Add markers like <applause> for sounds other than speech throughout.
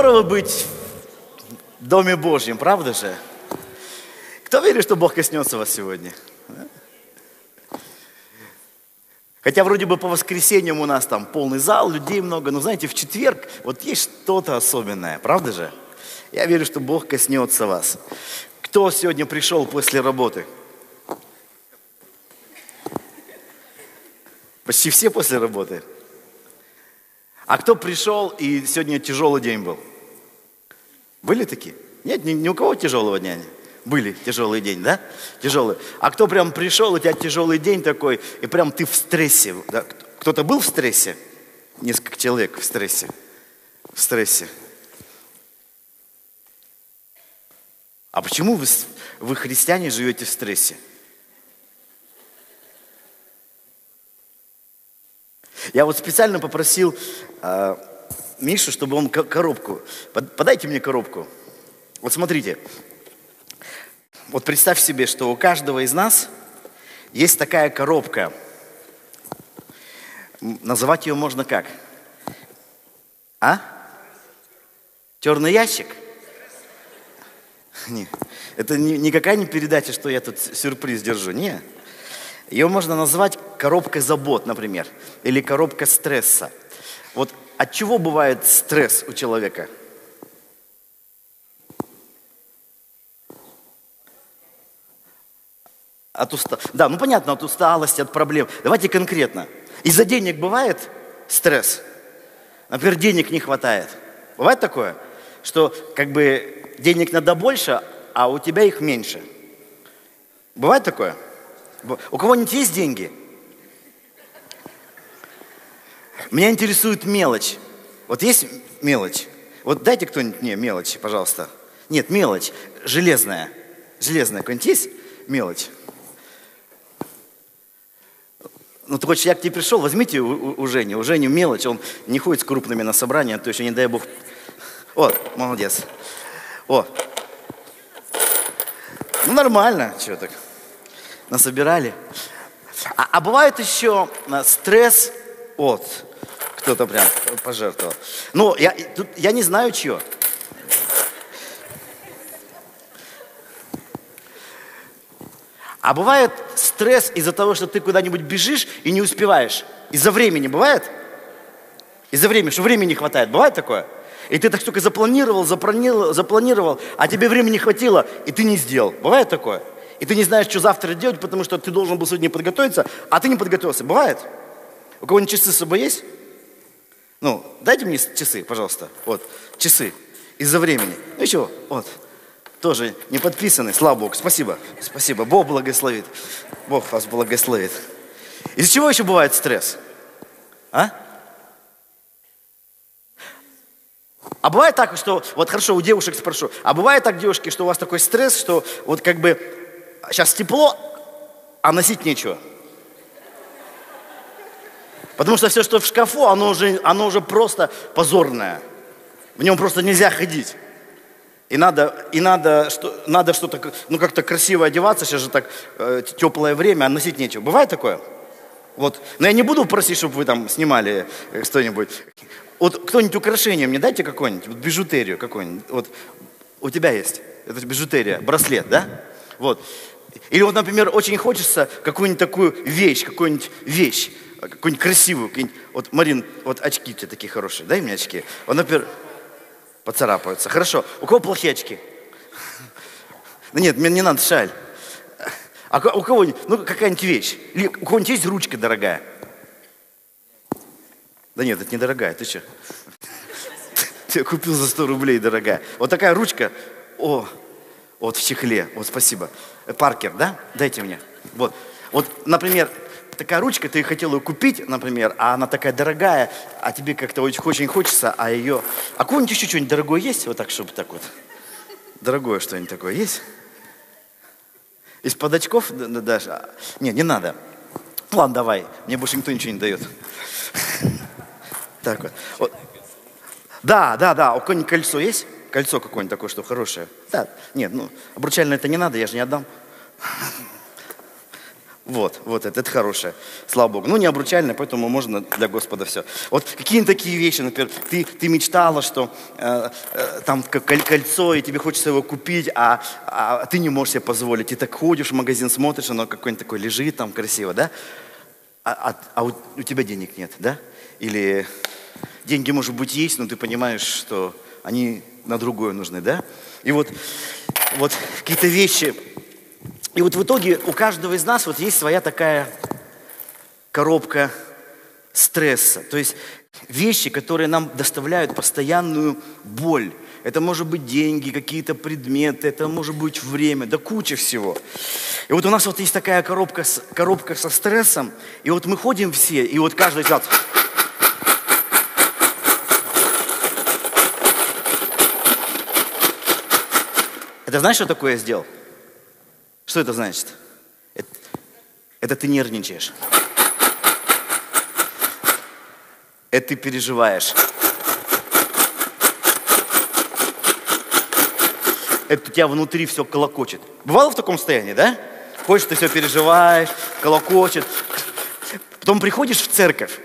Здорово быть в Доме Божьем, правда же? Кто верит, что Бог коснется вас сегодня? Хотя вроде бы по воскресеньям у нас там полный зал, людей много, но знаете, в четверг вот есть что-то особенное, правда же? Я верю, что Бог коснется вас. Кто сегодня пришел после работы? Почти все после работы. А кто пришел и сегодня тяжелый день был? Были такие? Нет, ни, ни у кого тяжелого дня нет. Были тяжелый день, да? Тяжелый. А кто прям пришел, у тебя тяжелый день такой, и прям ты в стрессе. Да? Кто-то был в стрессе? Несколько человек в стрессе. В стрессе. А почему вы, вы христиане, живете в стрессе? Я вот специально попросил э, Мишу, чтобы он коробку, подайте мне коробку. Вот смотрите, вот представь себе, что у каждого из нас есть такая коробка. Называть ее можно как? А? Черный ящик? Нет. Это никакая не передача, что я тут сюрприз держу. Нет. Ее можно назвать коробкой забот, например, или коробка стресса. Вот от чего бывает стресс у человека? От уста... Да, ну понятно, от усталости, от проблем. Давайте конкретно. Из-за денег бывает стресс? Например, денег не хватает. Бывает такое, что как бы денег надо больше, а у тебя их меньше? Бывает такое? У кого-нибудь есть деньги? Меня интересует мелочь. Вот есть мелочь? Вот дайте кто-нибудь мне мелочь, пожалуйста. Нет, мелочь. Железная. Железная какая-нибудь есть мелочь? Ну, ты хочешь, я к тебе пришел, возьмите у, у, Жени. У Жени мелочь, он не ходит с крупными на собрания, то есть, не дай бог. Вот, молодец. О. Ну, нормально, что так насобирали. А, а бывает еще а, стресс от. Кто-то прям пожертвовал. Ну, я, тут, я не знаю, чего. А бывает стресс из-за того, что ты куда-нибудь бежишь и не успеваешь. Из-за времени бывает? Из-за времени, что времени не хватает. Бывает такое? И ты так только запланировал, запланировал, запланировал, а тебе времени хватило, и ты не сделал. Бывает такое? и ты не знаешь, что завтра делать, потому что ты должен был сегодня подготовиться, а ты не подготовился. Бывает? У кого-нибудь часы с собой есть? Ну, дайте мне часы, пожалуйста. Вот, часы. Из-за времени. Ну еще, вот. Тоже не подписаны, слава Богу. Спасибо, спасибо. Бог благословит. Бог вас благословит. Из-за чего еще бывает стресс? А? А бывает так, что, вот хорошо, у девушек спрошу, а бывает так, девушки, что у вас такой стресс, что вот как бы сейчас тепло, а носить нечего. Потому что все, что в шкафу, оно уже, оно уже просто позорное. В нем просто нельзя ходить. И надо, и надо, что, надо что-то, ну как-то красиво одеваться, сейчас же так э, теплое время, а носить нечего. Бывает такое? Вот. Но я не буду просить, чтобы вы там снимали э, что-нибудь. Вот кто-нибудь украшение мне дайте какое-нибудь, вот бижутерию какую-нибудь. Вот у тебя есть, это бижутерия, браслет, да? Вот. Или вот, например, очень хочется какую-нибудь такую вещь, какую-нибудь вещь, какую-нибудь красивую. Какую вот, Марин, вот очки у тебя такие хорошие, дай мне очки. Вот, например, поцарапаются. Хорошо. У кого плохие очки? <laughs> Да нет, мне не надо шаль. А у кого-нибудь, ну какая-нибудь вещь. Или у кого-нибудь есть ручка дорогая? Да нет, это недорогая, ты что? Ты <laughs> купил за 100 рублей, дорогая. Вот такая ручка, о, вот в чехле, вот спасибо. Паркер, да? Дайте мне. Вот. Вот, например, такая ручка, ты хотел ее купить, например, а она такая дорогая, а тебе как-то очень, хочется, а ее... А какое-нибудь еще что-нибудь дорогое есть? Вот так, чтобы так вот. Дорогое что-нибудь такое есть? Из-под очков даже? Нет, не надо. Ладно, давай. Мне больше никто ничего не дает. Так вот. вот. Да, да, да. У кого-нибудь кольцо есть? Кольцо какое-нибудь такое, что хорошее. Да, нет, ну, обручальное это не надо, я же не отдам. Вот, вот это, это хорошее. Слава Богу. Ну, не обручальное, поэтому можно для Господа все. Вот какие-нибудь такие вещи, например, ты, ты мечтала, что э, э, там кольцо, и тебе хочется его купить, а, а ты не можешь себе позволить. И так ходишь в магазин, смотришь, оно какое-нибудь такое лежит там красиво, да? А, а, а у, у тебя денег нет, да? Или деньги, может быть, есть, но ты понимаешь, что они на другое нужны, да? И вот, вот какие-то вещи, и вот в итоге у каждого из нас вот есть своя такая коробка стресса. То есть вещи, которые нам доставляют постоянную боль. Это может быть деньги, какие-то предметы, это может быть время, да куча всего. И вот у нас вот есть такая коробка, коробка со стрессом, и вот мы ходим все, и вот каждый говорит, это знаешь, что такое я сделал? Что это значит? Это, это ты нервничаешь. Это ты переживаешь. Это у тебя внутри все колокочет. Бывало в таком состоянии, да? Ходишь, ты все переживаешь, колокочет. Потом приходишь в церковь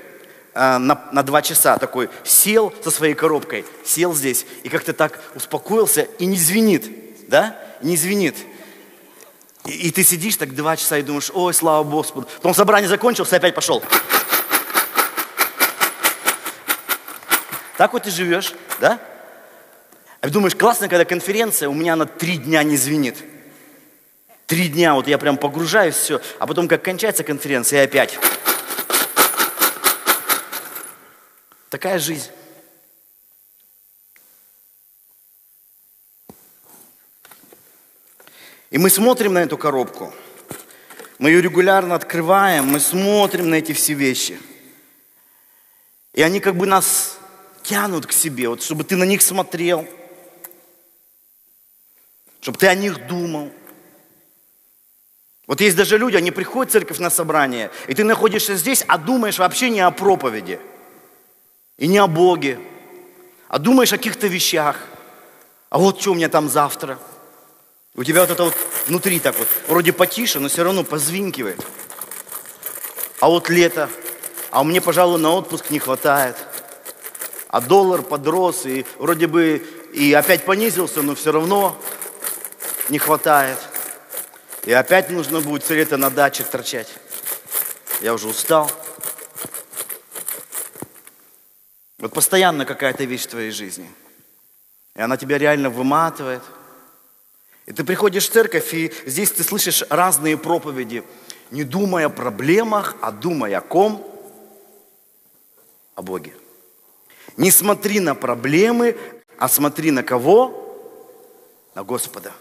э, на, на два часа, такой сел со своей коробкой, сел здесь и как-то так успокоился и не звенит, да? Не звенит. И, и ты сидишь так два часа и думаешь, ой, слава Господу. Потом собрание закончилось, и опять пошел. Так вот ты живешь, да? А думаешь, классно, когда конференция, у меня на три дня не звенит. Три дня, вот я прям погружаюсь, все. А потом, как кончается конференция, и опять. Такая жизнь. И мы смотрим на эту коробку. Мы ее регулярно открываем, мы смотрим на эти все вещи. И они как бы нас тянут к себе, вот чтобы ты на них смотрел, чтобы ты о них думал. Вот есть даже люди, они приходят в церковь на собрание, и ты находишься здесь, а думаешь вообще не о проповеди, и не о Боге, а думаешь о каких-то вещах. А вот что у меня там завтра – у тебя вот это вот внутри так вот, вроде потише, но все равно позвинкивает. А вот лето, а мне, пожалуй, на отпуск не хватает. А доллар подрос, и вроде бы и опять понизился, но все равно не хватает. И опять нужно будет все лето на даче торчать. Я уже устал. Вот постоянно какая-то вещь в твоей жизни. И она тебя реально выматывает – и ты приходишь в церковь, и здесь ты слышишь разные проповеди, не думая о проблемах, а думая о ком? О Боге. Не смотри на проблемы, а смотри на кого? На Господа.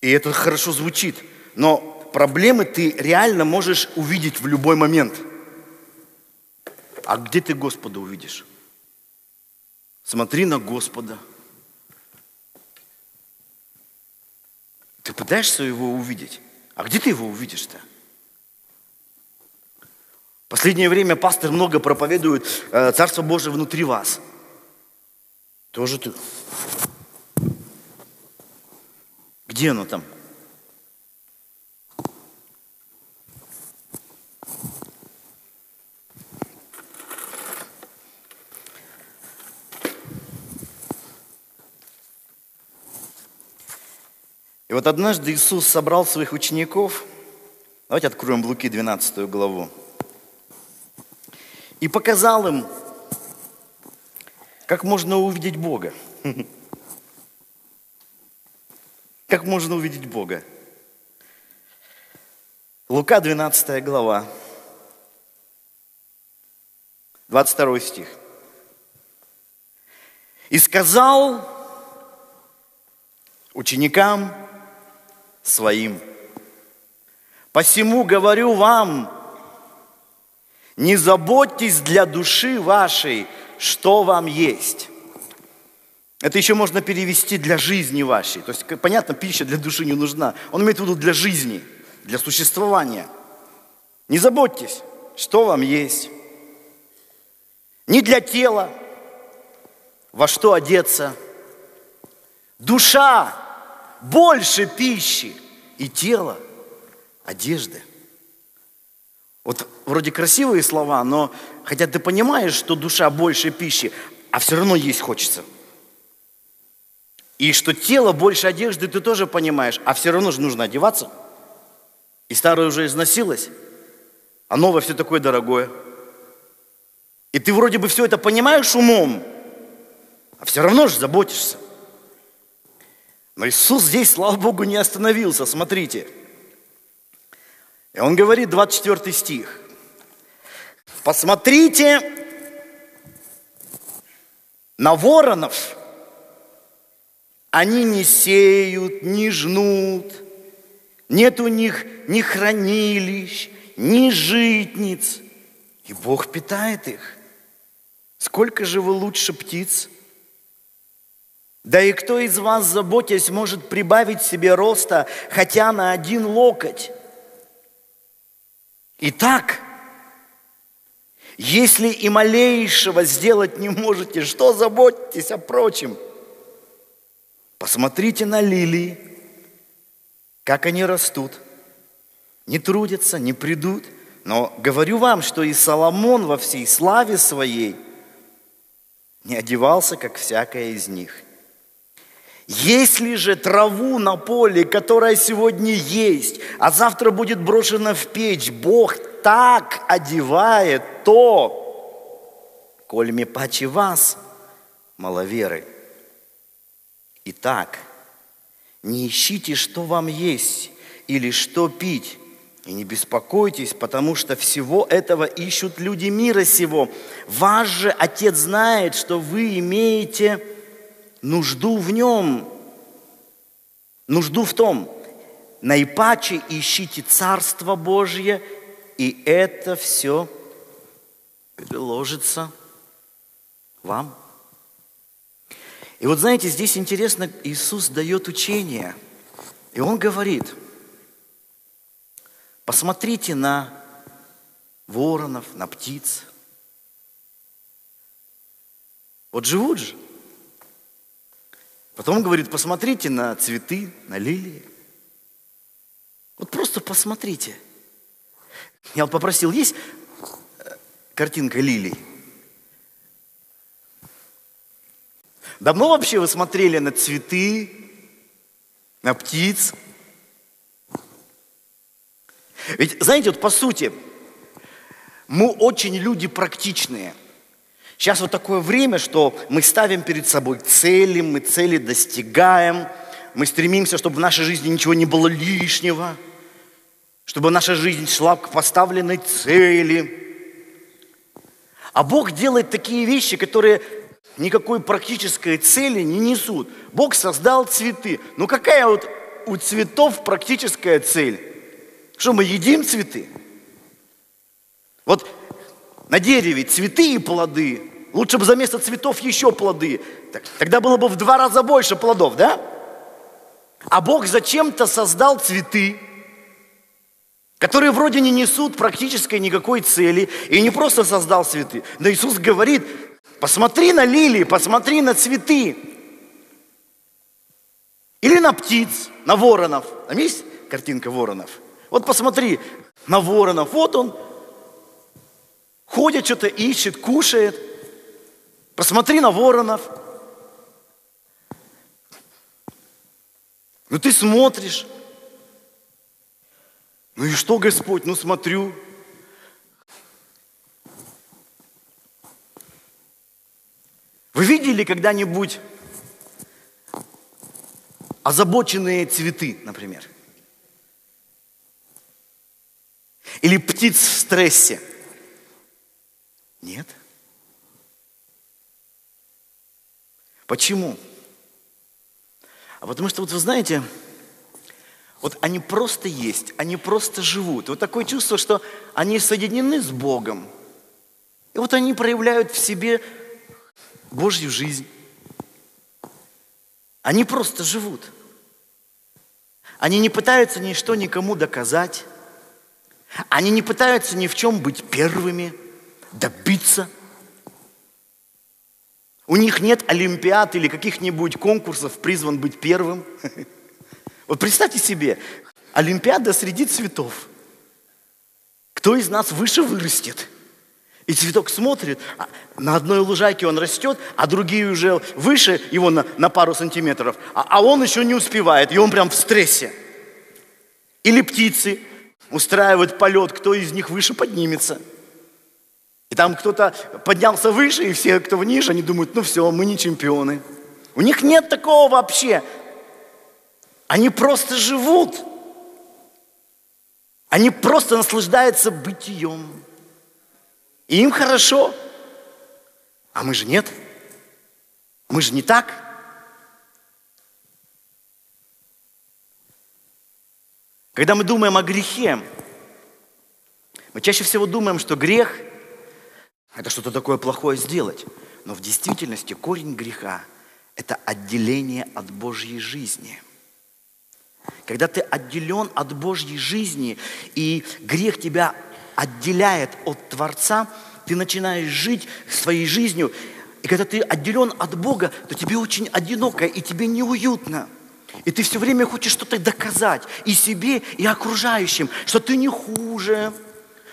И это хорошо звучит, но проблемы ты реально можешь увидеть в любой момент. А где ты Господа увидишь? Смотри на Господа – Ты пытаешься его увидеть. А где ты его увидишь-то? Последнее время пастор много проповедует э, Царство Божие внутри вас. Тоже ты. Где оно там? И вот однажды Иисус собрал своих учеников, давайте откроем Луки 12 главу, и показал им, как можно увидеть Бога. <laughs> Как можно увидеть Бога? Лука 12 глава, 22 стих. «И сказал ученикам своим. Посему говорю вам, не заботьтесь для души вашей, что вам есть. Это еще можно перевести для жизни вашей. То есть, понятно, пища для души не нужна. Он имеет в виду для жизни, для существования. Не заботьтесь, что вам есть. Не для тела, во что одеться. Душа больше пищи и тело одежды. Вот вроде красивые слова, но хотя ты понимаешь, что душа больше пищи, а все равно есть хочется. И что тело больше одежды, ты тоже понимаешь, а все равно же нужно одеваться. И старое уже износилось, а новое все такое дорогое. И ты вроде бы все это понимаешь умом, а все равно же заботишься. Но Иисус здесь, слава Богу, не остановился. Смотрите. И он говорит, 24 стих. Посмотрите на воронов. Они не сеют, не жнут. Нет у них ни хранилищ, ни житниц. И Бог питает их. Сколько же вы лучше птиц? Да и кто из вас, заботясь, может прибавить себе роста хотя на один локоть? Итак, если и малейшего сделать не можете, что заботитесь о прочем? Посмотрите на лилии, как они растут. Не трудятся, не придут. Но говорю вам, что и Соломон во всей славе своей не одевался, как всякая из них – если же траву на поле, которая сегодня есть, а завтра будет брошена в печь, Бог так одевает, то, коль паче вас, маловеры. Итак, не ищите, что вам есть или что пить, и не беспокойтесь, потому что всего этого ищут люди мира сего. Ваш же Отец знает, что вы имеете нужду в нем, нужду в том, наипаче ищите Царство Божье, и это все приложится вам. И вот знаете, здесь интересно, Иисус дает учение, и Он говорит, посмотрите на воронов, на птиц. Вот живут же. Потом говорит, посмотрите на цветы, на лилии. Вот просто посмотрите. Я вот попросил, есть э, картинка лилий? Давно вообще вы смотрели на цветы, на птиц? Ведь, знаете, вот по сути, мы очень люди практичные – Сейчас вот такое время, что мы ставим перед собой цели, мы цели достигаем, мы стремимся, чтобы в нашей жизни ничего не было лишнего, чтобы наша жизнь шла к поставленной цели. А Бог делает такие вещи, которые никакой практической цели не несут. Бог создал цветы. Ну какая вот у цветов практическая цель? Что мы едим цветы? Вот на дереве цветы и плоды, Лучше бы за место цветов еще плоды. Тогда было бы в два раза больше плодов, да? А Бог зачем-то создал цветы, которые вроде не несут практической никакой цели, и не просто создал цветы. Но Иисус говорит, посмотри на лилии, посмотри на цветы. Или на птиц, на воронов. Там есть картинка воронов? Вот посмотри на воронов. Вот он ходит, что-то ищет, кушает – Посмотри на воронов. Ну ты смотришь. Ну и что, Господь? Ну смотрю. Вы видели когда-нибудь озабоченные цветы, например? Или птиц в стрессе? Нет. Почему? А потому что, вот вы знаете, вот они просто есть, они просто живут. вот такое чувство, что они соединены с Богом. И вот они проявляют в себе Божью жизнь. Они просто живут. Они не пытаются ничто никому доказать. Они не пытаются ни в чем быть первыми, добиться – у них нет олимпиад или каких-нибудь конкурсов, призван быть первым. <laughs> Вот представьте себе, Олимпиада среди цветов. Кто из нас выше вырастет? И цветок смотрит, а на одной лужайке он растет, а другие уже выше его на, на пару сантиметров, а, а он еще не успевает, и он прям в стрессе. Или птицы устраивают полет, кто из них выше поднимется. И там кто-то поднялся выше, и все, кто ниже, они думают, ну все, мы не чемпионы. У них нет такого вообще. Они просто живут. Они просто наслаждаются бытием. И им хорошо. А мы же нет. Мы же не так. Когда мы думаем о грехе, мы чаще всего думаем, что грех – это что-то такое плохое сделать. Но в действительности корень греха – это отделение от Божьей жизни – когда ты отделен от Божьей жизни, и грех тебя отделяет от Творца, ты начинаешь жить своей жизнью. И когда ты отделен от Бога, то тебе очень одиноко, и тебе неуютно. И ты все время хочешь что-то доказать и себе, и окружающим, что ты не хуже,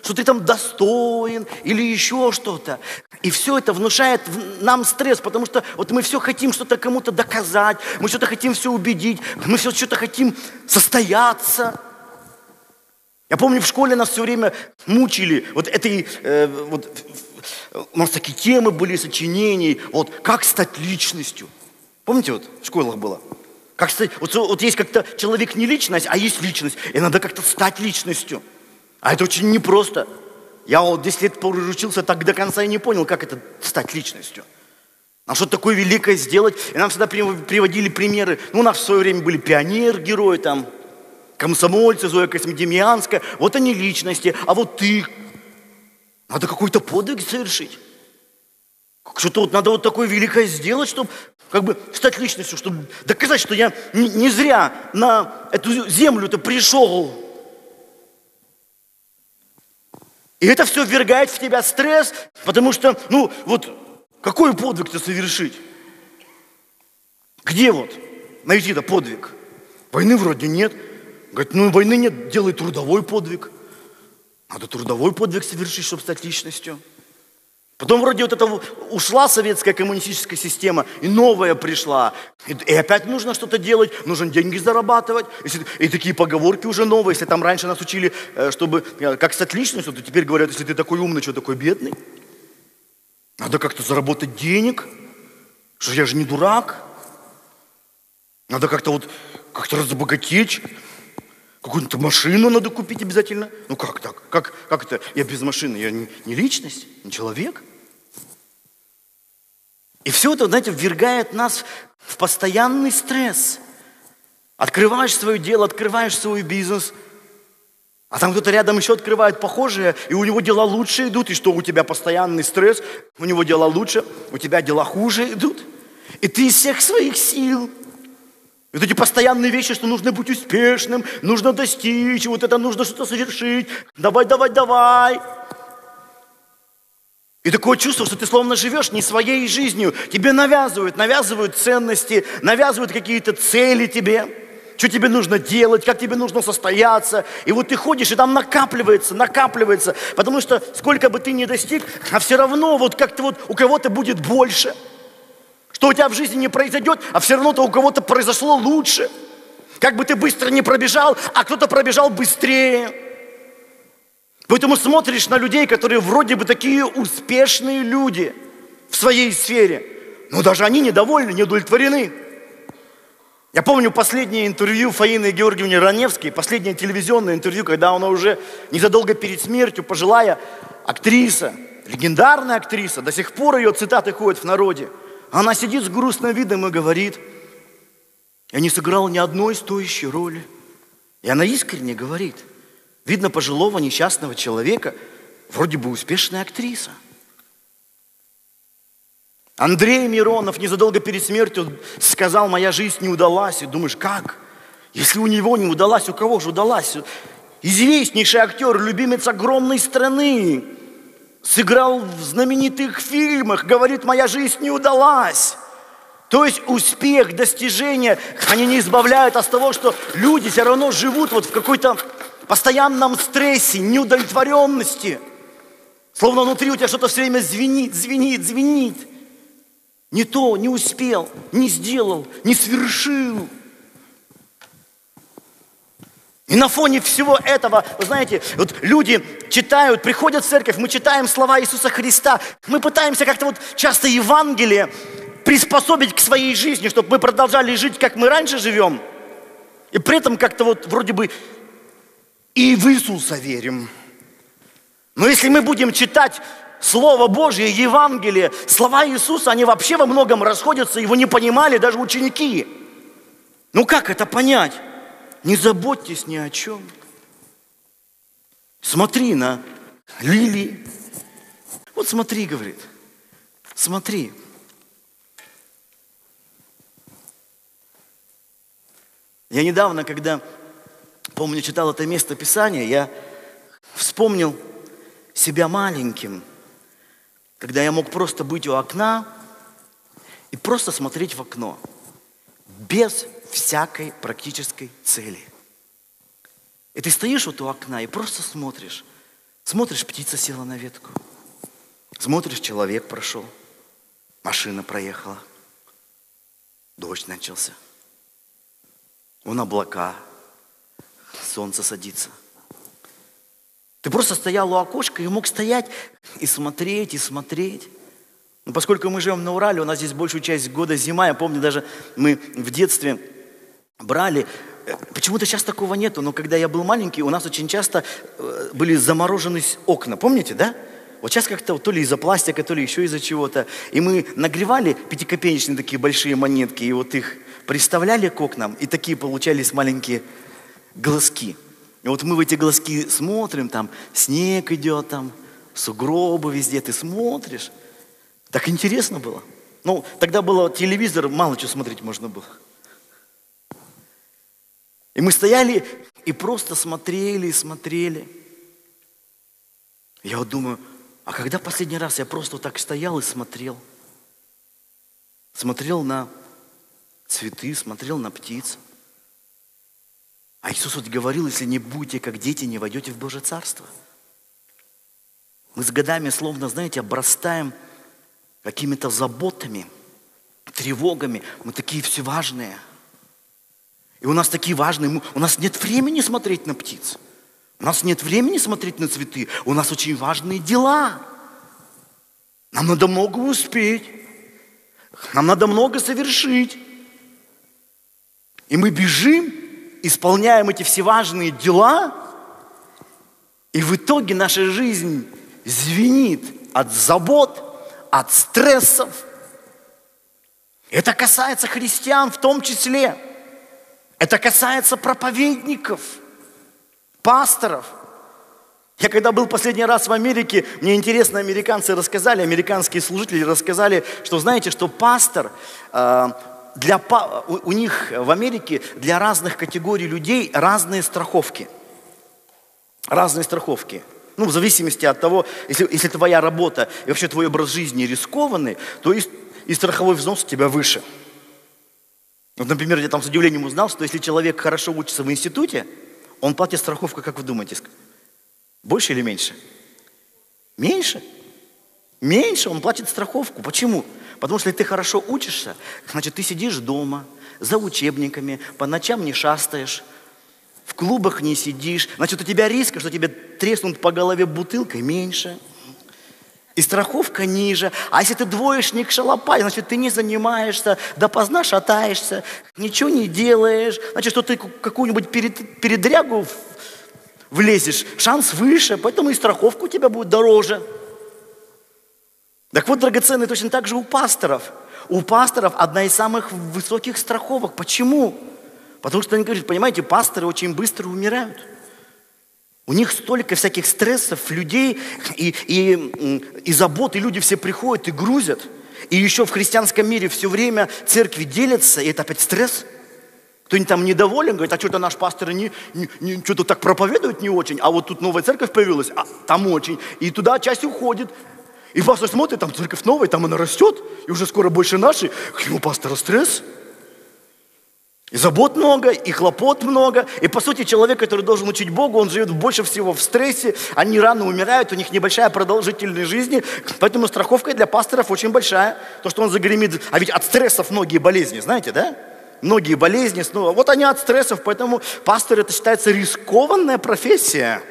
что ты там достоин или еще что-то. И все это внушает нам стресс, потому что вот мы все хотим что-то кому-то доказать, мы что-то хотим все убедить, мы все что-то хотим состояться. Я помню, в школе нас все время мучили вот этой, э, вот, у нас такие темы были, сочинений, вот, как стать личностью. Помните, вот в школах было? Как стать, вот, вот есть как-то человек не личность, а есть личность, и надо как-то стать личностью. А это очень непросто. Я вот 10 лет поручился так до конца и не понял, как это стать личностью. А что такое великое сделать? И нам всегда приводили примеры. Ну, у нас в свое время были пионер-герои там, комсомольцы, Зоя Космодемьянская. Вот они личности, а вот ты. Надо какой-то подвиг совершить. Что-то вот надо вот такое великое сделать, чтобы как бы стать личностью, чтобы доказать, что я не, не зря на эту землю-то пришел. И это все ввергает в тебя стресс, потому что, ну, вот какой подвиг-то совершить? Где вот найти-то подвиг? Войны вроде нет. Говорит, ну войны нет, делай трудовой подвиг. Надо трудовой подвиг совершить, чтобы стать личностью. Потом вроде вот это ушла советская коммунистическая система, и новая пришла. И, и опять нужно что-то делать, нужно деньги зарабатывать. И, и такие поговорки уже новые. Если там раньше нас учили, э, чтобы э, как стать личностью, то теперь говорят, если ты такой умный, что такой бедный? Надо как-то заработать денег, что я же не дурак. Надо как-то вот как-то разбогатеть. Какую-то машину надо купить обязательно. Ну как так? Как, как это? Я без машины, я не, не личность, не человек. И все это, знаете, ввергает нас в постоянный стресс. Открываешь свое дело, открываешь свой бизнес, а там кто-то рядом еще открывает похожее, и у него дела лучше идут, и что у тебя постоянный стресс, у него дела лучше, у тебя дела хуже идут. И ты из всех своих сил вот эти постоянные вещи, что нужно быть успешным, нужно достичь, вот это нужно что-то совершить. Давай, давай, давай. И такое чувство, что ты словно живешь не своей жизнью. Тебе навязывают, навязывают ценности, навязывают какие-то цели тебе. Что тебе нужно делать, как тебе нужно состояться. И вот ты ходишь, и там накапливается, накапливается. Потому что сколько бы ты ни достиг, а все равно вот как-то вот у кого-то будет больше – что у тебя в жизни не произойдет, а все равно-то у кого-то произошло лучше. Как бы ты быстро не пробежал, а кто-то пробежал быстрее. Поэтому смотришь на людей, которые вроде бы такие успешные люди в своей сфере, но даже они недовольны, не удовлетворены. Я помню последнее интервью Фаины Георгиевны Раневской, последнее телевизионное интервью, когда она уже незадолго перед смертью, пожилая актриса, легендарная актриса, до сих пор ее цитаты ходят в народе – она сидит с грустным видом и говорит, я не сыграл ни одной стоящей роли. И она искренне говорит, видно пожилого несчастного человека, вроде бы успешная актриса. Андрей Миронов незадолго перед смертью сказал, моя жизнь не удалась. И думаешь, как? Если у него не удалась, у кого же удалась? Известнейший актер, любимец огромной страны, сыграл в знаменитых фильмах, говорит, моя жизнь не удалась. То есть успех, достижения, они не избавляют от того, что люди все равно живут вот в какой-то постоянном стрессе, неудовлетворенности. Словно внутри у тебя что-то все время звенит, звенит, звенит. Не то, не успел, не сделал, не совершил. И на фоне всего этого, вы знаете, вот люди читают, приходят в церковь, мы читаем слова Иисуса Христа, мы пытаемся как-то вот часто Евангелие приспособить к своей жизни, чтобы мы продолжали жить, как мы раньше живем. И при этом как-то вот вроде бы и в Иисуса верим. Но если мы будем читать Слово Божье, Евангелие, слова Иисуса, они вообще во многом расходятся, его не понимали даже ученики. Ну как это понять? Не заботьтесь ни о чем. Смотри на лилии. Вот смотри, говорит, смотри. Я недавно, когда, помню, читал это место Писания, я вспомнил себя маленьким, когда я мог просто быть у окна и просто смотреть в окно, без всякой практической цели. И ты стоишь вот у окна и просто смотришь. Смотришь, птица села на ветку. Смотришь, человек прошел. Машина проехала. Дождь начался. Вон облака. Солнце садится. Ты просто стоял у окошка и мог стоять и смотреть, и смотреть. Но поскольку мы живем на Урале, у нас здесь большую часть года зима. Я помню, даже мы в детстве брали. Почему-то сейчас такого нету, но когда я был маленький, у нас очень часто э, были заморожены окна. Помните, да? Вот сейчас как-то то ли из-за пластика, то ли еще из-за чего-то. И мы нагревали пятикопеечные такие большие монетки, и вот их приставляли к окнам, и такие получались маленькие глазки. И вот мы в эти глазки смотрим, там снег идет, там сугробы везде, ты смотришь. Так интересно было. Ну, тогда было телевизор, мало чего смотреть можно было. И мы стояли и просто смотрели и смотрели. Я вот думаю, а когда последний раз я просто вот так стоял и смотрел? Смотрел на цветы, смотрел на птиц. А Иисус вот говорил, если не будете как дети, не войдете в Божье Царство. Мы с годами словно, знаете, обрастаем какими-то заботами, тревогами. Мы такие все важные – и у нас такие важные, у нас нет времени смотреть на птиц. У нас нет времени смотреть на цветы. У нас очень важные дела. Нам надо много успеть. Нам надо много совершить. И мы бежим, исполняем эти все важные дела, и в итоге наша жизнь звенит от забот, от стрессов. Это касается христиан в том числе – это касается проповедников, пасторов. Я когда был последний раз в Америке, мне интересно, американцы рассказали, американские служители рассказали, что знаете, что пастор, э, для, у них в Америке для разных категорий людей разные страховки. Разные страховки. Ну, в зависимости от того, если, если твоя работа и вообще твой образ жизни рискованный, то и, и страховой взнос у тебя выше. Вот, например, я там с удивлением узнал, что если человек хорошо учится в институте, он платит страховку, как вы думаете, больше или меньше? Меньше. Меньше он платит страховку. Почему? Потому что если ты хорошо учишься, значит, ты сидишь дома, за учебниками, по ночам не шастаешь, в клубах не сидишь, значит, у тебя риска, что тебе треснут по голове бутылкой, меньше – и страховка ниже. А если ты двоечник шалопай, значит, ты не занимаешься, допоздна шатаешься, ничего не делаешь. Значит, что ты какую-нибудь перед, передрягу влезешь, шанс выше, поэтому и страховка у тебя будет дороже. Так вот, драгоценные, точно так же у пасторов. У пасторов одна из самых высоких страховок. Почему? Потому что они говорят, понимаете, пасторы очень быстро умирают. У них столько всяких стрессов, людей и, и, и забот, и люди все приходят и грузят. И еще в христианском мире все время церкви делятся, и это опять стресс. Кто-нибудь там недоволен, говорит, а что-то наш пастор не, не, не, что-то так проповедует не очень, а вот тут новая церковь появилась, а там очень. И туда часть уходит. И пастор смотрит, там церковь новая, там она растет, и уже скоро больше нашей. К нему пастора стресс. И забот много, и хлопот много. И по сути человек, который должен учить Богу, он живет больше всего в стрессе. Они рано умирают, у них небольшая продолжительность жизни. Поэтому страховка для пасторов очень большая. То, что он загремит. А ведь от стрессов многие болезни, знаете, да? Многие болезни снова. Вот они от стрессов, поэтому пастор это считается рискованная профессия.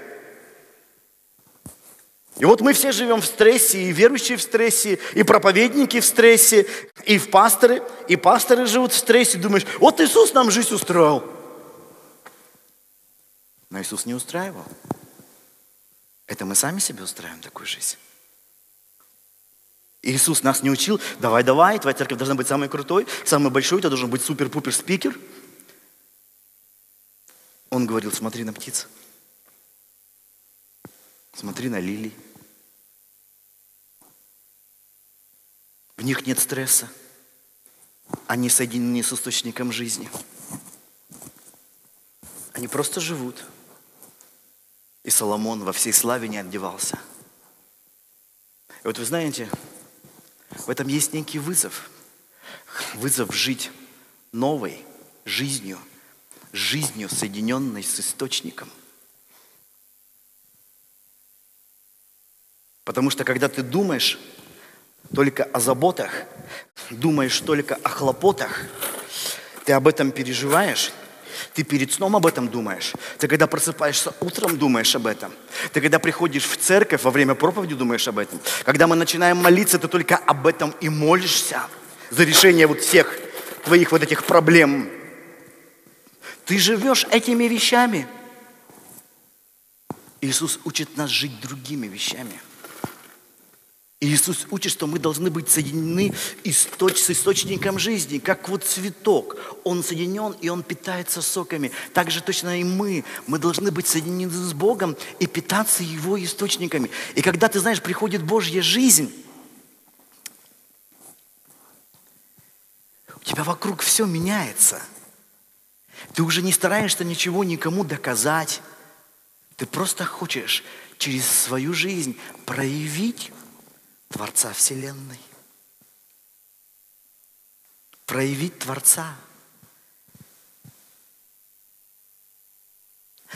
И вот мы все живем в стрессе, и верующие в стрессе, и проповедники в стрессе, и в пасторы, и пасторы живут в стрессе. Думаешь, вот Иисус нам жизнь устроил. Но Иисус не устраивал. Это мы сами себе устраиваем такую жизнь. Иисус нас не учил, давай, давай, твоя церковь должна быть самой крутой, самой большой, ты должен быть супер-пупер спикер. Он говорил, смотри на птиц, смотри на лилии. В них нет стресса. Они соединены с источником жизни. Они просто живут. И Соломон во всей славе не отдевался. И вот вы знаете, в этом есть некий вызов. Вызов жить новой жизнью, жизнью, соединенной с источником. Потому что когда ты думаешь только о заботах, думаешь только о хлопотах, ты об этом переживаешь, ты перед сном об этом думаешь. Ты когда просыпаешься утром, думаешь об этом. Ты когда приходишь в церковь, во время проповеди думаешь об этом. Когда мы начинаем молиться, ты только об этом и молишься. За решение вот всех твоих вот этих проблем. Ты живешь этими вещами. Иисус учит нас жить другими вещами. И Иисус учит, что мы должны быть соединены источ, с источником жизни, как вот цветок. Он соединен, и он питается соками. Так же точно и мы. Мы должны быть соединены с Богом и питаться Его источниками. И когда, ты знаешь, приходит Божья жизнь, у тебя вокруг все меняется. Ты уже не стараешься ничего никому доказать. Ты просто хочешь через свою жизнь проявить Творца Вселенной. Проявить Творца.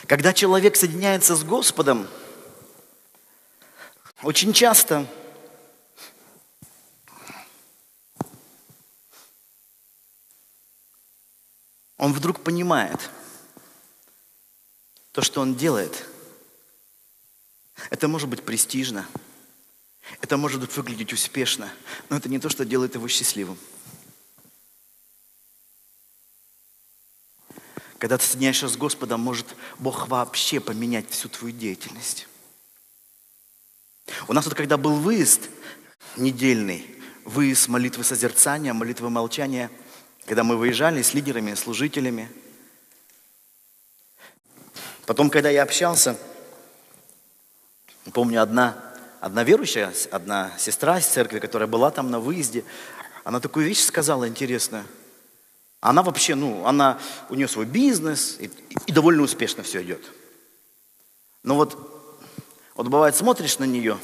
Когда человек соединяется с Господом, очень часто он вдруг понимает, то, что он делает, это может быть престижно – это может выглядеть успешно, но это не то, что делает его счастливым. Когда ты соединяешься с Господом, может Бог вообще поменять всю твою деятельность. У нас вот когда был выезд недельный, выезд молитвы созерцания, молитвы молчания, когда мы выезжали с лидерами, служителями. Потом, когда я общался, помню, одна одна верующая, одна сестра из церкви, которая была там на выезде, она такую вещь сказала интересную. Она вообще, ну, она, у нее свой бизнес, и, и довольно успешно все идет. Но вот, вот бывает, смотришь на нее,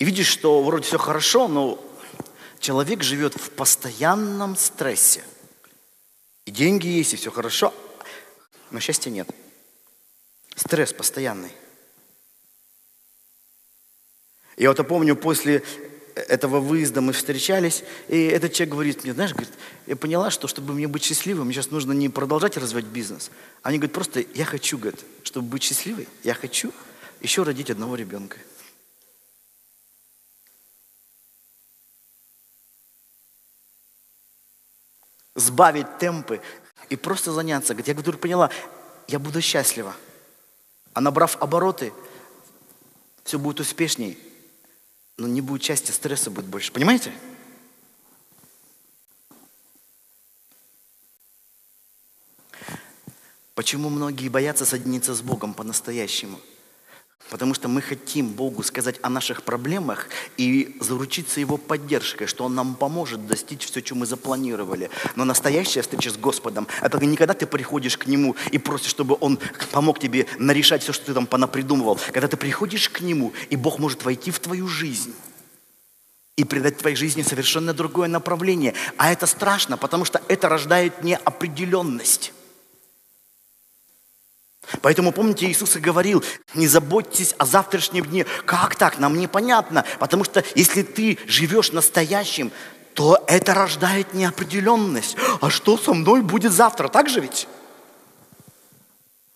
и видишь, что вроде все хорошо, но человек живет в постоянном стрессе. И деньги есть, и все хорошо, но счастья нет. Стресс постоянный. Я вот помню, после этого выезда мы встречались, и этот человек говорит мне, знаешь, говорит, я поняла, что чтобы мне быть счастливым, мне сейчас нужно не продолжать развивать бизнес. Они говорят, просто я хочу, говорит, чтобы быть счастливой, я хочу еще родить одного ребенка. Сбавить темпы и просто заняться. Говорит, я вдруг поняла, я буду счастлива. А набрав обороты, все будет успешней но не будет части стресса будет больше. Понимаете? Почему многие боятся соединиться с Богом по-настоящему? Потому что мы хотим Богу сказать о наших проблемах и заручиться Его поддержкой, что Он нам поможет достичь все, что мы запланировали. Но настоящая встреча с Господом – это не когда ты приходишь к Нему и просишь, чтобы Он помог тебе нарешать все, что ты там понапридумывал. Когда ты приходишь к Нему, и Бог может войти в твою жизнь и придать твоей жизни совершенно другое направление. А это страшно, потому что это рождает неопределенность. Поэтому, помните, Иисус и говорил, не заботьтесь о завтрашнем дне. Как так? Нам непонятно. Потому что если ты живешь настоящим, то это рождает неопределенность. А что со мной будет завтра? Так же ведь?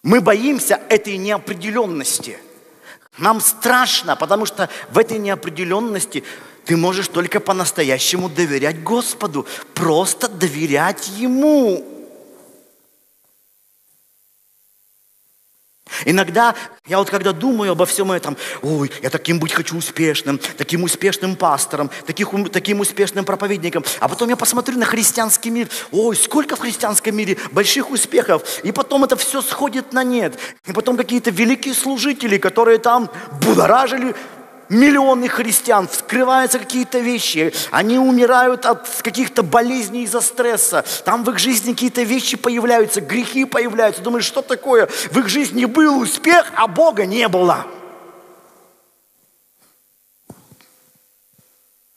Мы боимся этой неопределенности. Нам страшно, потому что в этой неопределенности ты можешь только по-настоящему доверять Господу, просто доверять Ему. Иногда я вот когда думаю обо всем этом, ой, я таким быть хочу успешным, таким успешным пастором, таких, таким успешным проповедником. А потом я посмотрю на христианский мир, ой, сколько в христианском мире больших успехов. И потом это все сходит на нет. И потом какие-то великие служители, которые там будоражили миллионы христиан, вскрываются какие-то вещи, они умирают от каких-то болезней из-за стресса, там в их жизни какие-то вещи появляются, грехи появляются. Думаешь, что такое? В их жизни был успех, а Бога не было.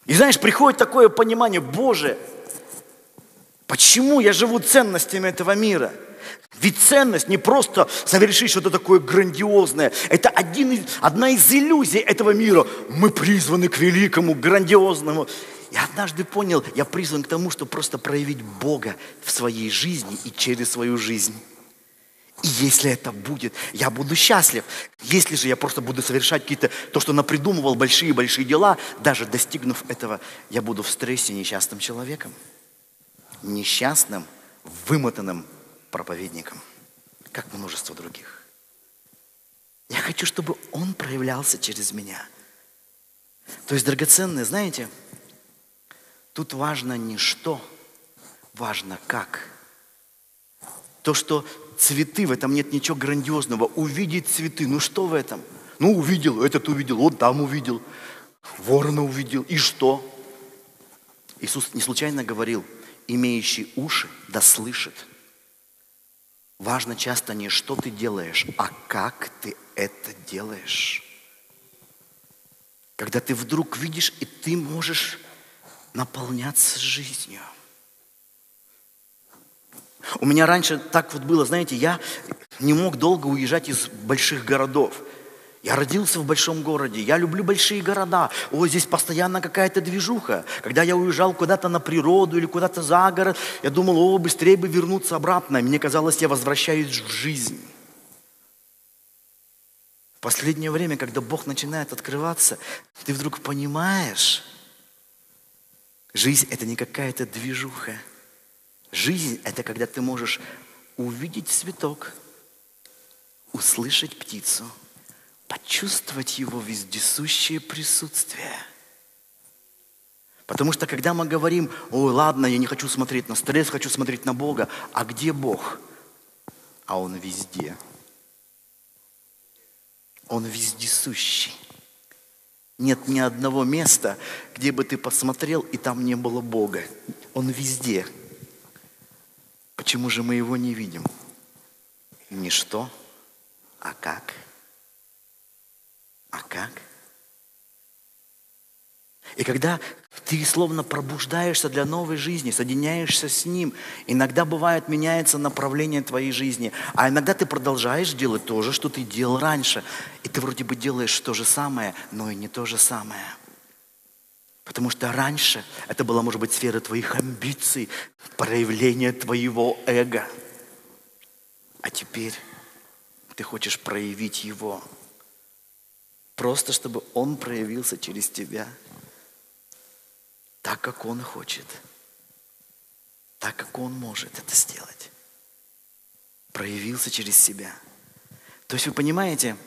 И знаешь, приходит такое понимание, Боже, почему я живу ценностями этого мира – ведь ценность не просто совершить что-то такое грандиозное. Это один одна из иллюзий этого мира. Мы призваны к великому, грандиозному. Я однажды понял, я призван к тому, чтобы просто проявить Бога в своей жизни и через свою жизнь. И если это будет, я буду счастлив. Если же я просто буду совершать какие-то, то, что напридумывал большие-большие дела, даже достигнув этого, я буду в стрессе несчастным человеком. Несчастным, вымотанным, проповедником, как множество других. Я хочу, чтобы Он проявлялся через меня. То есть, драгоценные, знаете, тут важно не что, важно как. То, что цветы, в этом нет ничего грандиозного. Увидеть цветы, ну что в этом? Ну увидел, этот увидел, он там увидел, ворона увидел, и что? Иисус не случайно говорил, имеющий уши да слышит – Важно часто не что ты делаешь, а как ты это делаешь. Когда ты вдруг видишь, и ты можешь наполняться жизнью. У меня раньше так вот было, знаете, я не мог долго уезжать из больших городов. Я родился в большом городе, я люблю большие города. О, здесь постоянно какая-то движуха. Когда я уезжал куда-то на природу или куда-то за город, я думал, о, быстрее бы вернуться обратно. Мне казалось, я возвращаюсь в жизнь. В последнее время, когда Бог начинает открываться, ты вдруг понимаешь, жизнь – это не какая-то движуха. Жизнь – это когда ты можешь увидеть цветок, услышать птицу – почувствовать Его вездесущее присутствие. Потому что когда мы говорим, ой, ладно, я не хочу смотреть на стресс, хочу смотреть на Бога, а где Бог? А Он везде. Он вездесущий. Нет ни одного места, где бы ты посмотрел, и там не было Бога. Он везде. Почему же мы его не видим? Не что, а как – а как? И когда ты словно пробуждаешься для новой жизни, соединяешься с Ним, иногда бывает меняется направление твоей жизни, а иногда ты продолжаешь делать то же, что ты делал раньше. И ты вроде бы делаешь то же самое, но и не то же самое. Потому что раньше это была, может быть, сфера твоих амбиций, проявление твоего эго. А теперь ты хочешь проявить его – Просто чтобы Он проявился через тебя так, как Он хочет, так, как Он может это сделать. Проявился через себя. То есть вы понимаете,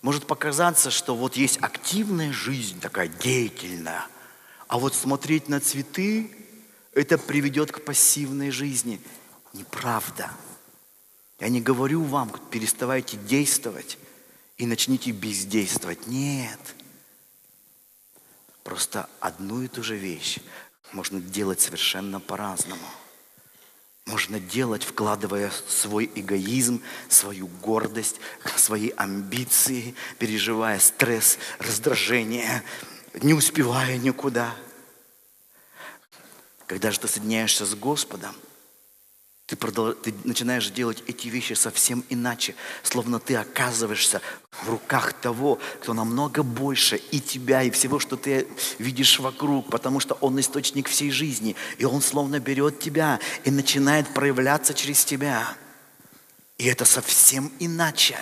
может показаться, что вот есть активная жизнь, такая деятельная, а вот смотреть на цветы, это приведет к пассивной жизни. Неправда. Я не говорю вам, переставайте действовать и начните бездействовать. Нет. Просто одну и ту же вещь можно делать совершенно по-разному. Можно делать, вкладывая свой эгоизм, свою гордость, свои амбиции, переживая стресс, раздражение, не успевая никуда. Когда же ты соединяешься с Господом, ты, продол... ты начинаешь делать эти вещи совсем иначе, словно ты оказываешься в руках того, кто намного больше и тебя, и всего, что ты видишь вокруг, потому что Он источник всей жизни, и Он словно берет тебя и начинает проявляться через тебя. И это совсем иначе.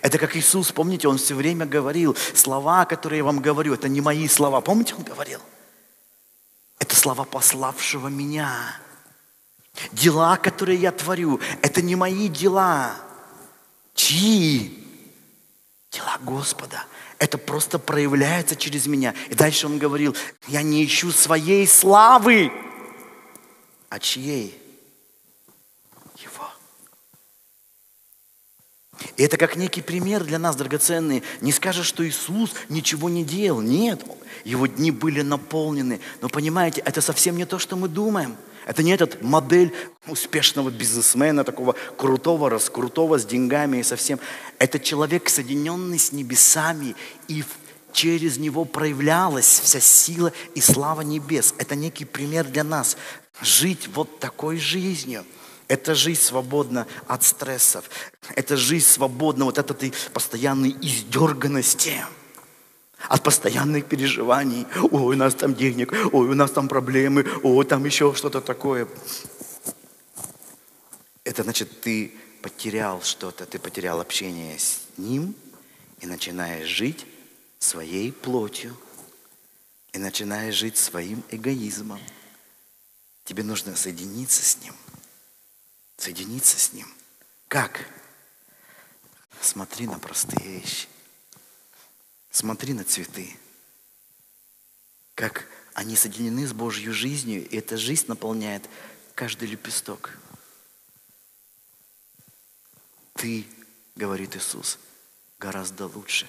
Это как Иисус, помните, Он все время говорил, слова, которые я вам говорю, это не мои слова. Помните, Он говорил? Это слова пославшего меня. Дела, которые я творю, это не мои дела. Чьи? Дела Господа. Это просто проявляется через меня. И дальше он говорил, я не ищу своей славы, а чьей? Его. И это как некий пример для нас, драгоценные. Не скажешь, что Иисус ничего не делал. Нет, его дни были наполнены. Но понимаете, это совсем не то, что мы думаем – это не этот модель успешного бизнесмена, такого крутого, раскрутого, с деньгами и совсем. Это человек, соединенный с небесами, и через него проявлялась вся сила и слава небес. Это некий пример для нас. Жить вот такой жизнью. Это жизнь свободна от стрессов. Это жизнь свободна вот от этой постоянной издерганности от постоянных переживаний. Ой, у нас там денег, ой, у нас там проблемы, ой, там еще что-то такое. Это значит, ты потерял что-то, ты потерял общение с Ним и начинаешь жить своей плотью, и начинаешь жить своим эгоизмом. Тебе нужно соединиться с Ним. Соединиться с Ним. Как? Смотри на простые вещи. Смотри на цветы, как они соединены с Божьей жизнью, и эта жизнь наполняет каждый лепесток. Ты, говорит Иисус, гораздо лучше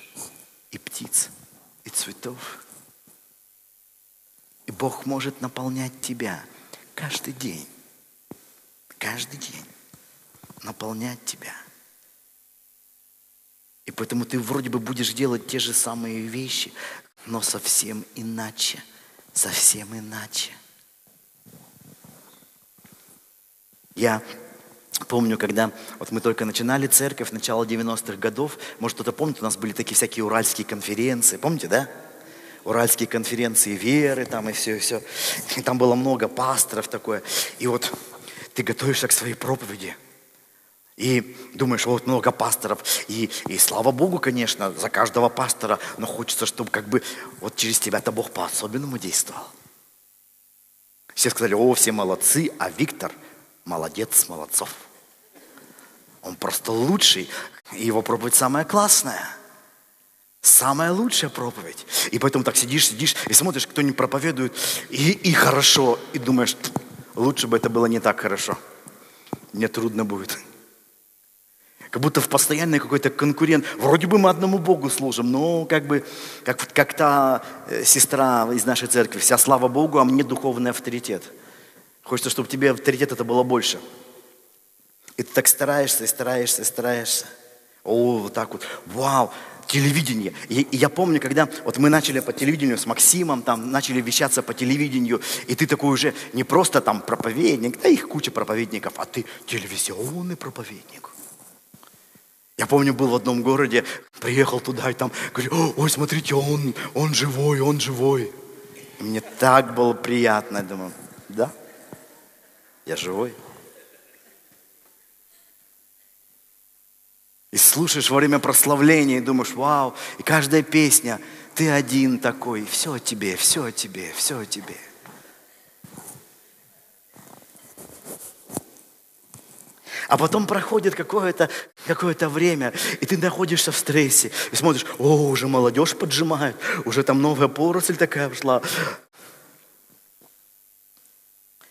и птиц, и цветов. И Бог может наполнять тебя каждый день, каждый день наполнять тебя – и поэтому ты вроде бы будешь делать те же самые вещи, но совсем иначе. Совсем иначе. Я помню, когда вот мы только начинали церковь, начало 90-х годов, может кто-то помнит, у нас были такие всякие уральские конференции, помните, да? Уральские конференции веры там и все, и все. И там было много пасторов такое. И вот ты готовишься к своей проповеди – и думаешь, вот много пасторов. И, и слава Богу, конечно, за каждого пастора. Но хочется, чтобы как бы вот через тебя-то Бог по-особенному действовал. Все сказали, о, все молодцы, а Виктор молодец, молодцов. Он просто лучший. И его проповедь самая классная. Самая лучшая проповедь. И поэтому так сидишь, сидишь и смотришь, кто не проповедует, и, и хорошо. И думаешь, лучше бы это было не так хорошо. Мне трудно будет. Как будто в постоянной какой-то конкурент. Вроде бы мы одному Богу служим, но как бы, как, как та э, сестра из нашей церкви, вся слава Богу, а мне духовный авторитет. Хочется, чтобы тебе авторитет это было больше. И ты так стараешься, и стараешься, и стараешься. О, вот так вот. Вау, телевидение. И, и я помню, когда вот мы начали по телевидению с Максимом, там начали вещаться по телевидению, и ты такой уже не просто там проповедник, да их куча проповедников, а ты телевизионный проповедник. Я помню, был в одном городе, приехал туда и там говорю, ой, смотрите, он, он живой, он живой. И мне так было приятно, я думаю, да, я живой. И слушаешь во время прославления и думаешь, вау, и каждая песня, ты один такой, все о тебе, все о тебе, все о тебе. А потом проходит какое-то какое время, и ты находишься в стрессе, и смотришь, о, уже молодежь поджимает, уже там новая поросль такая вошла.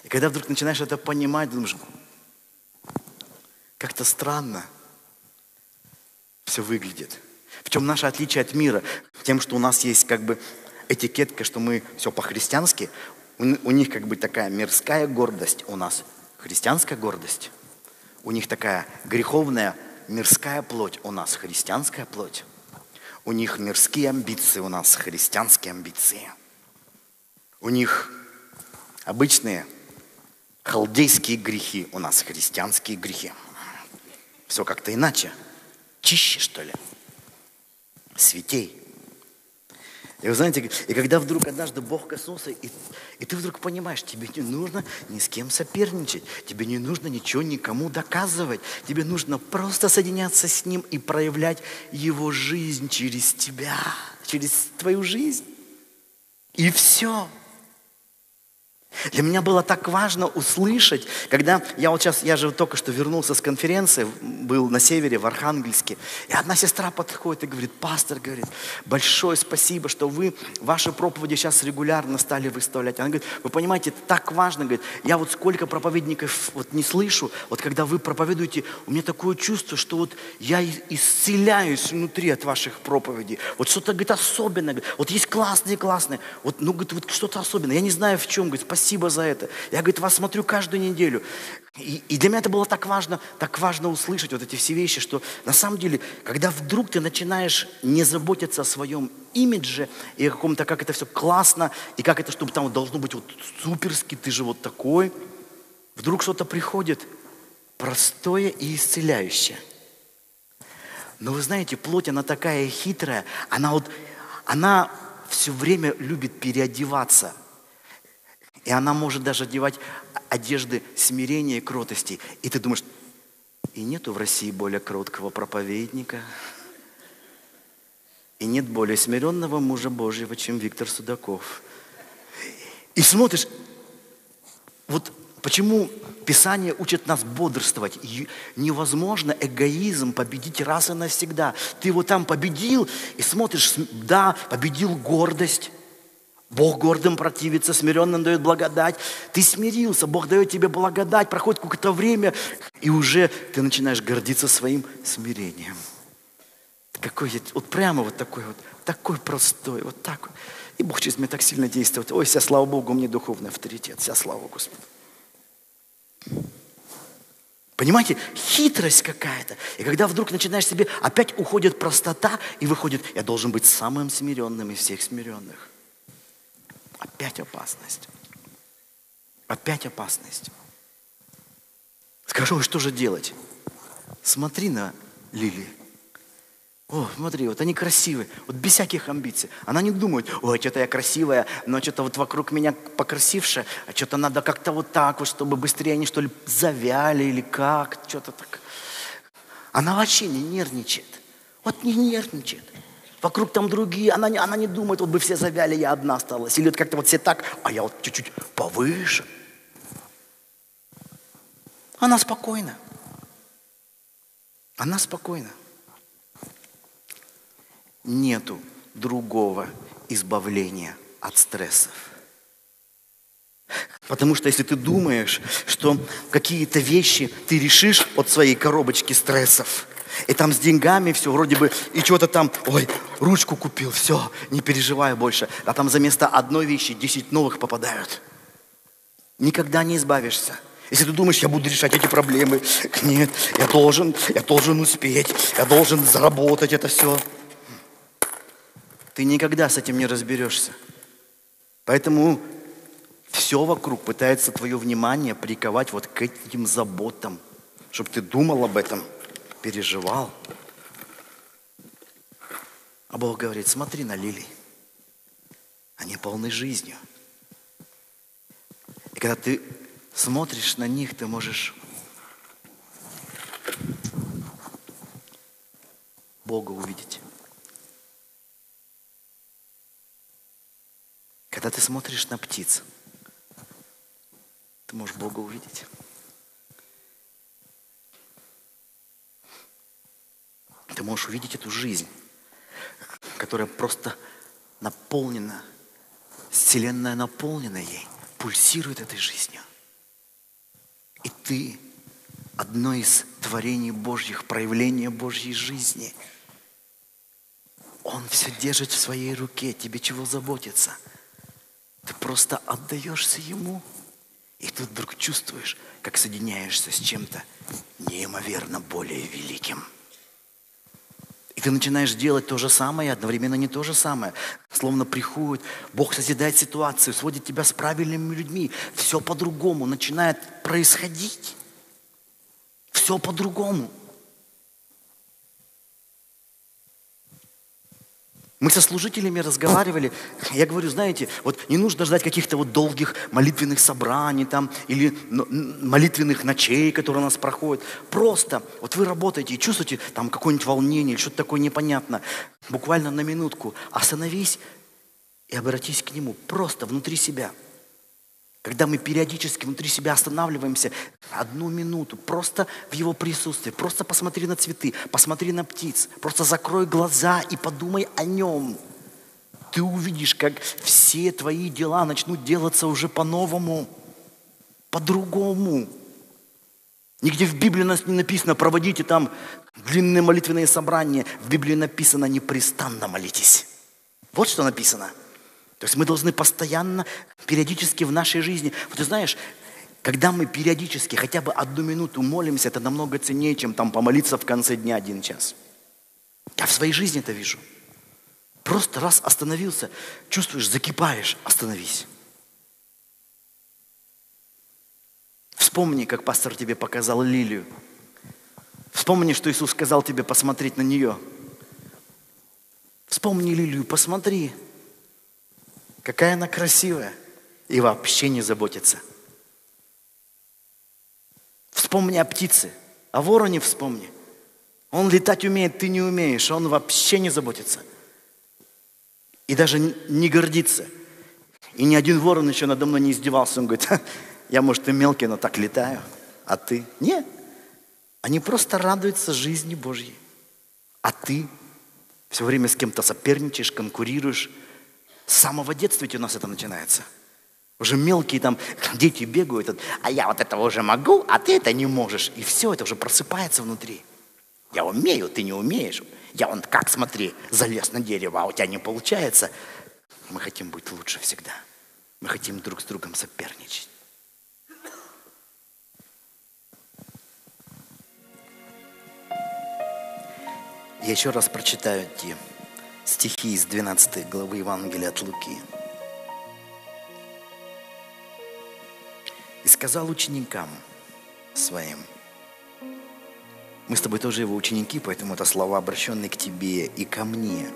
И когда вдруг начинаешь это понимать, думаешь, как-то странно все выглядит. В чем наше отличие от мира? Тем, что у нас есть как бы этикетка, что мы все по-христиански, у них как бы такая мирская гордость, у нас христианская гордость. У них такая греховная мирская плоть, у нас христианская плоть. У них мирские амбиции, у нас христианские амбиции. У них обычные халдейские грехи, у нас христианские грехи. Все как-то иначе. Чище, что ли? Святей. И вы знаете, и когда вдруг однажды Бог коснулся, и, и ты вдруг понимаешь, тебе не нужно ни с кем соперничать, тебе не нужно ничего никому доказывать, тебе нужно просто соединяться с Ним и проявлять Его жизнь через тебя, через твою жизнь. И все. Для меня было так важно услышать, когда я вот сейчас, я же только что вернулся с конференции, был на севере, в Архангельске, и одна сестра подходит и говорит, пастор, говорит, большое спасибо, что вы ваши проповеди сейчас регулярно стали выставлять. Она говорит, вы понимаете, так важно, говорит, я вот сколько проповедников вот не слышу, вот когда вы проповедуете, у меня такое чувство, что вот я исцеляюсь внутри от ваших проповедей. Вот что-то, говорит, особенное, вот есть классные, классные, вот, ну, говорит, вот что-то особенное, я не знаю в чем, говорит, спасибо спасибо за это. Я, говорит, вас смотрю каждую неделю. И, и для меня это было так важно, так важно услышать вот эти все вещи, что на самом деле, когда вдруг ты начинаешь не заботиться о своем имидже и о каком-то, как это все классно, и как это, чтобы там должно быть вот суперски, ты же вот такой, вдруг что-то приходит простое и исцеляющее. Но вы знаете, плоть, она такая хитрая, она вот, она все время любит переодеваться – и она может даже одевать одежды смирения и кротости. И ты думаешь, и нету в России более кроткого проповедника. И нет более смиренного мужа Божьего, чем Виктор Судаков. И смотришь, вот почему Писание учит нас бодрствовать. Невозможно эгоизм победить раз и навсегда. Ты его там победил и смотришь, да, победил гордость, Бог гордым противится, смиренным дает благодать. Ты смирился, Бог дает тебе благодать, проходит какое-то время, и уже ты начинаешь гордиться своим смирением. Какой, вот прямо вот такой вот, такой простой, вот так вот. И Бог через меня так сильно действует. Ой, вся слава Богу, мне духовный авторитет, вся слава Господу. Понимаете, хитрость какая-то. И когда вдруг начинаешь себе, опять уходит простота, и выходит, я должен быть самым смиренным из всех смиренных. Опять опасность. Опять опасность. Скажу, что же делать? Смотри на Лили. О, смотри, вот они красивые, вот без всяких амбиций. Она не думает, ой, что-то я красивая, но что-то вот вокруг меня покрасивше, а что-то надо как-то вот так вот, чтобы быстрее они что ли завяли или как, что-то так. Она вообще не нервничает. Вот не нервничает. Вокруг там другие, она, она не думает, вот бы все завяли, я одна осталась. Или вот как-то вот все так, а я вот чуть-чуть повыше. Она спокойна. Она спокойна. Нету другого избавления от стрессов. Потому что если ты думаешь, что какие-то вещи ты решишь от своей коробочки стрессов, и там с деньгами все, вроде бы, и что-то там, ой, ручку купил, все, не переживай больше. А там за место одной вещи 10 новых попадают. Никогда не избавишься. Если ты думаешь, я буду решать эти проблемы, <laughs> нет, я должен, я должен успеть, я должен заработать это все. Ты никогда с этим не разберешься. Поэтому все вокруг пытается твое внимание приковать вот к этим заботам, чтобы ты думал об этом – переживал. А Бог говорит, смотри на лилии. Они полны жизнью. И когда ты смотришь на них, ты можешь Бога увидеть. Когда ты смотришь на птиц, ты можешь Бога увидеть. Ты можешь увидеть эту жизнь, которая просто наполнена, Вселенная наполнена ей, пульсирует этой жизнью. И ты одно из творений Божьих, проявления Божьей жизни. Он все держит в своей руке, тебе чего заботиться? Ты просто отдаешься Ему, и ты вдруг чувствуешь, как соединяешься с чем-то неимоверно более великим – ты начинаешь делать то же самое, и одновременно не то же самое. Словно приходит, Бог созидает ситуацию, сводит тебя с правильными людьми. Все по-другому начинает происходить. Все по-другому. Мы со служителями разговаривали, я говорю, знаете, вот не нужно ждать каких-то вот долгих молитвенных собраний там, или молитвенных ночей, которые у нас проходят. Просто, вот вы работаете и чувствуете там какое-нибудь волнение что-то такое непонятно. Буквально на минутку остановись и обратись к Нему просто внутри себя – когда мы периодически внутри себя останавливаемся одну минуту, просто в его присутствии, просто посмотри на цветы, посмотри на птиц, просто закрой глаза и подумай о нем. Ты увидишь, как все твои дела начнут делаться уже по-новому, по-другому. Нигде в Библии у нас не написано, проводите там длинные молитвенные собрания. В Библии написано, непрестанно молитесь. Вот что написано – то есть мы должны постоянно, периодически в нашей жизни. Вот ты знаешь, когда мы периодически хотя бы одну минуту молимся, это намного ценнее, чем там помолиться в конце дня один час. Я в своей жизни это вижу. Просто раз остановился, чувствуешь, закипаешь, остановись. Вспомни, как пастор тебе показал лилию. Вспомни, что Иисус сказал тебе посмотреть на нее. Вспомни лилию, посмотри. Какая она красивая. И вообще не заботится. Вспомни о птице, о вороне вспомни. Он летать умеет, ты не умеешь, он вообще не заботится. И даже не гордится. И ни один ворон еще надо мной не издевался. Он говорит, я, может, и мелкий, но так летаю, а ты? Нет. Они просто радуются жизни Божьей. А ты все время с кем-то соперничаешь, конкурируешь, с самого детства ведь у нас это начинается. Уже мелкие там <laughs> дети бегают, а я вот этого уже могу, а ты это не можешь. И все, это уже просыпается внутри. Я умею, ты не умеешь. Я вон как, смотри, залез на дерево, а у тебя не получается. Мы хотим быть лучше всегда. Мы хотим друг с другом соперничать. Я еще раз прочитаю те стихи из 12 главы Евангелия от Луки. И сказал ученикам своим, мы с тобой тоже его ученики, поэтому это слова, обращенные к тебе и ко мне.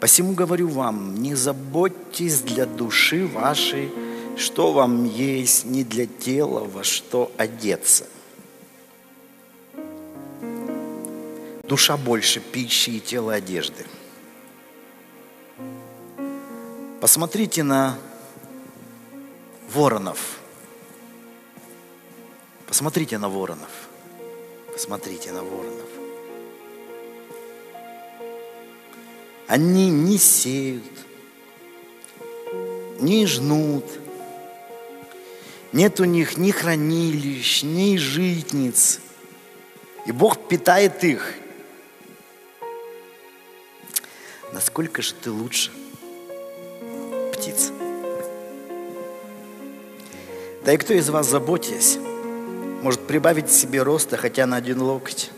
Посему говорю вам, не заботьтесь для души вашей, что вам есть, не для тела, во что одеться – Душа больше пищи и тело одежды. Посмотрите на воронов. Посмотрите на воронов. Посмотрите на воронов. Они не сеют, не жнут. Нет у них ни хранилищ, ни житниц. И Бог питает их – насколько же ты лучше, птица. Да и кто из вас, заботясь, может прибавить себе роста хотя на один локоть?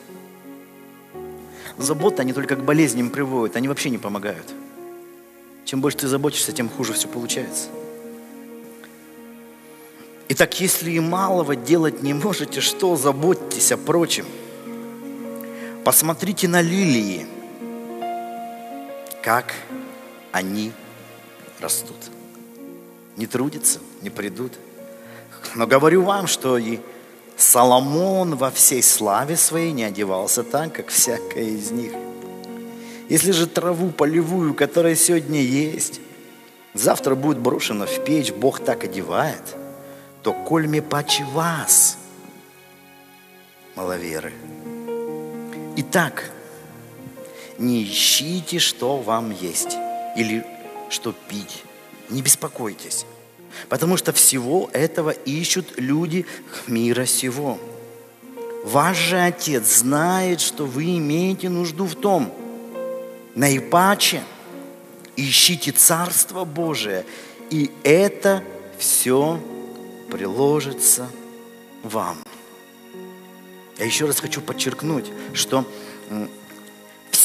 Забота, они только к болезням приводят, они вообще не помогают. Чем больше ты заботишься, тем хуже все получается. Итак, если и малого делать не можете, что заботьтесь о прочем? Посмотрите на лилии – как они растут. Не трудятся, не придут. Но говорю вам, что и Соломон во всей славе своей не одевался так, как всякая из них. Если же траву полевую, которая сегодня есть, завтра будет брошена в печь, Бог так одевает, то коль мне паче вас, маловеры. Итак, не ищите, что вам есть или что пить. Не беспокойтесь, потому что всего этого ищут люди мира сего. Ваш же Отец знает, что вы имеете нужду в том. Наипаче ищите Царство Божие, и это все приложится вам. Я еще раз хочу подчеркнуть, что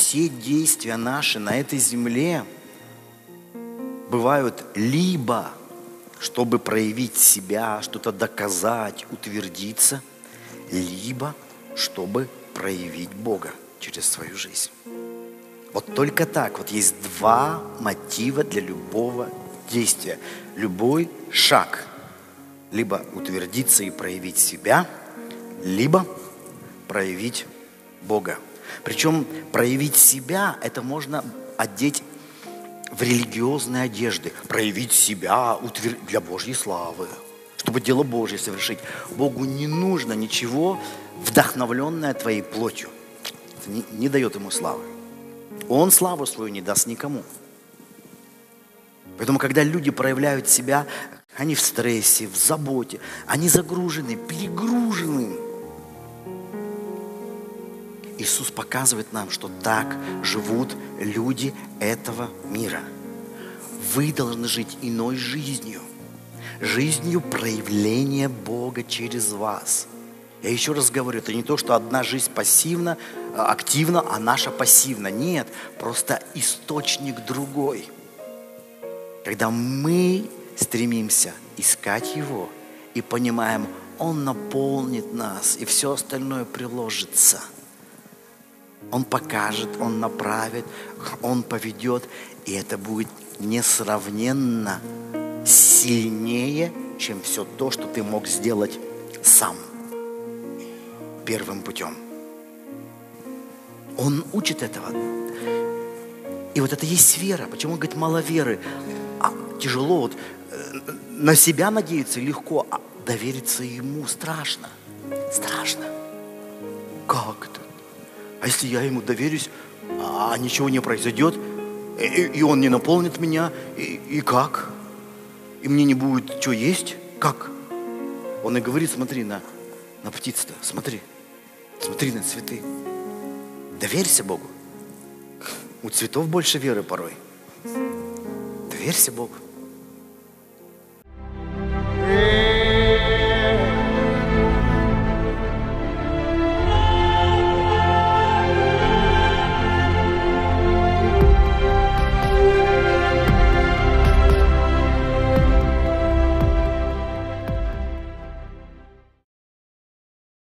все действия наши на этой земле бывают либо, чтобы проявить себя, что-то доказать, утвердиться, либо, чтобы проявить Бога через свою жизнь. Вот только так. Вот есть два мотива для любого действия. Любой шаг. Либо утвердиться и проявить себя, либо проявить Бога. Причем проявить себя, это можно одеть в религиозные одежды, проявить себя для Божьей славы, чтобы дело Божье совершить. Богу не нужно ничего, вдохновленное твоей плотью. Это не, не дает ему славы. Он славу свою не даст никому. Поэтому, когда люди проявляют себя, они в стрессе, в заботе, они загружены, перегружены. Иисус показывает нам, что так живут люди этого мира. Вы должны жить иной жизнью, жизнью проявления Бога через вас. Я еще раз говорю, это не то, что одна жизнь пассивна, активна, а наша пассивна. Нет, просто источник другой. Когда мы стремимся искать Его и понимаем, Он наполнит нас, и все остальное приложится. Он покажет, Он направит, Он поведет, и это будет несравненно сильнее, чем все то, что ты мог сделать сам первым путем. Он учит этого. И вот это есть вера. Почему он говорит мало веры? А, тяжело вот э, на себя надеяться легко, а довериться ему страшно. Страшно. Как? А если я ему доверюсь, а ничего не произойдет, и, и он не наполнит меня, и, и как? И мне не будет что есть? Как? Он и говорит, смотри на, на птиц-то, смотри, смотри на цветы. Доверься Богу. У цветов больше веры порой. Доверься Богу. Yeah.